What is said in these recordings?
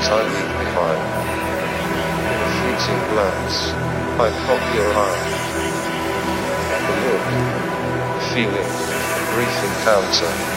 the tears I leave behind? In a fleeting glance, I caught your eye. The look, feeling, brief encounter.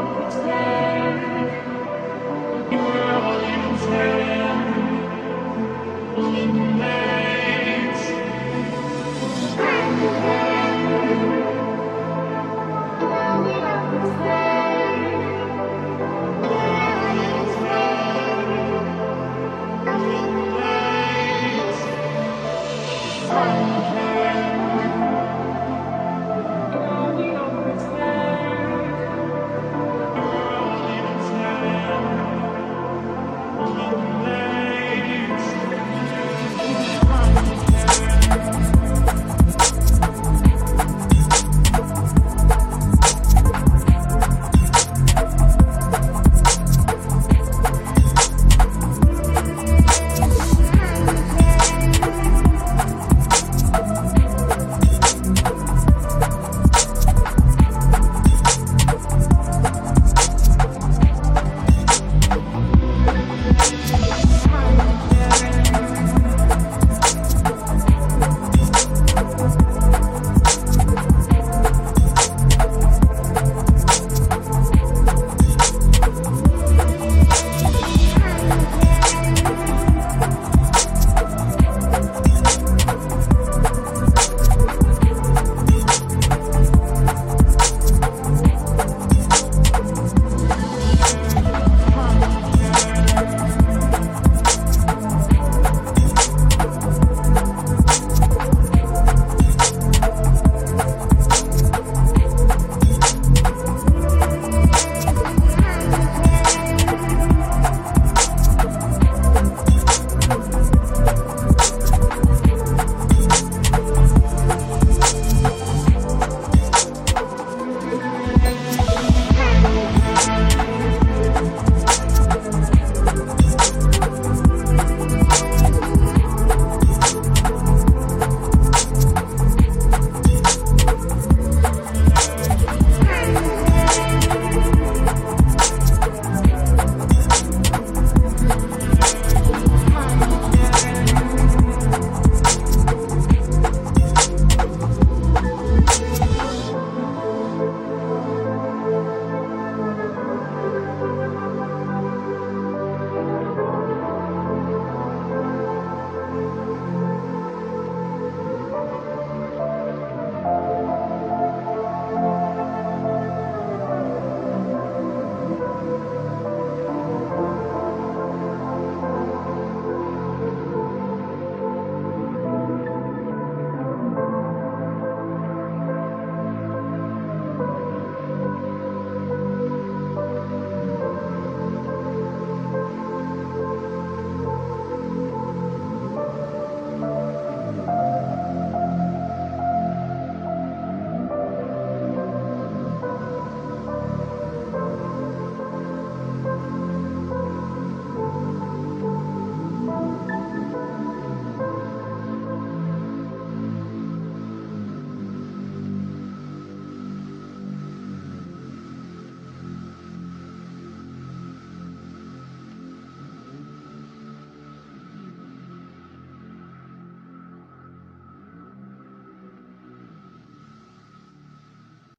Yeah.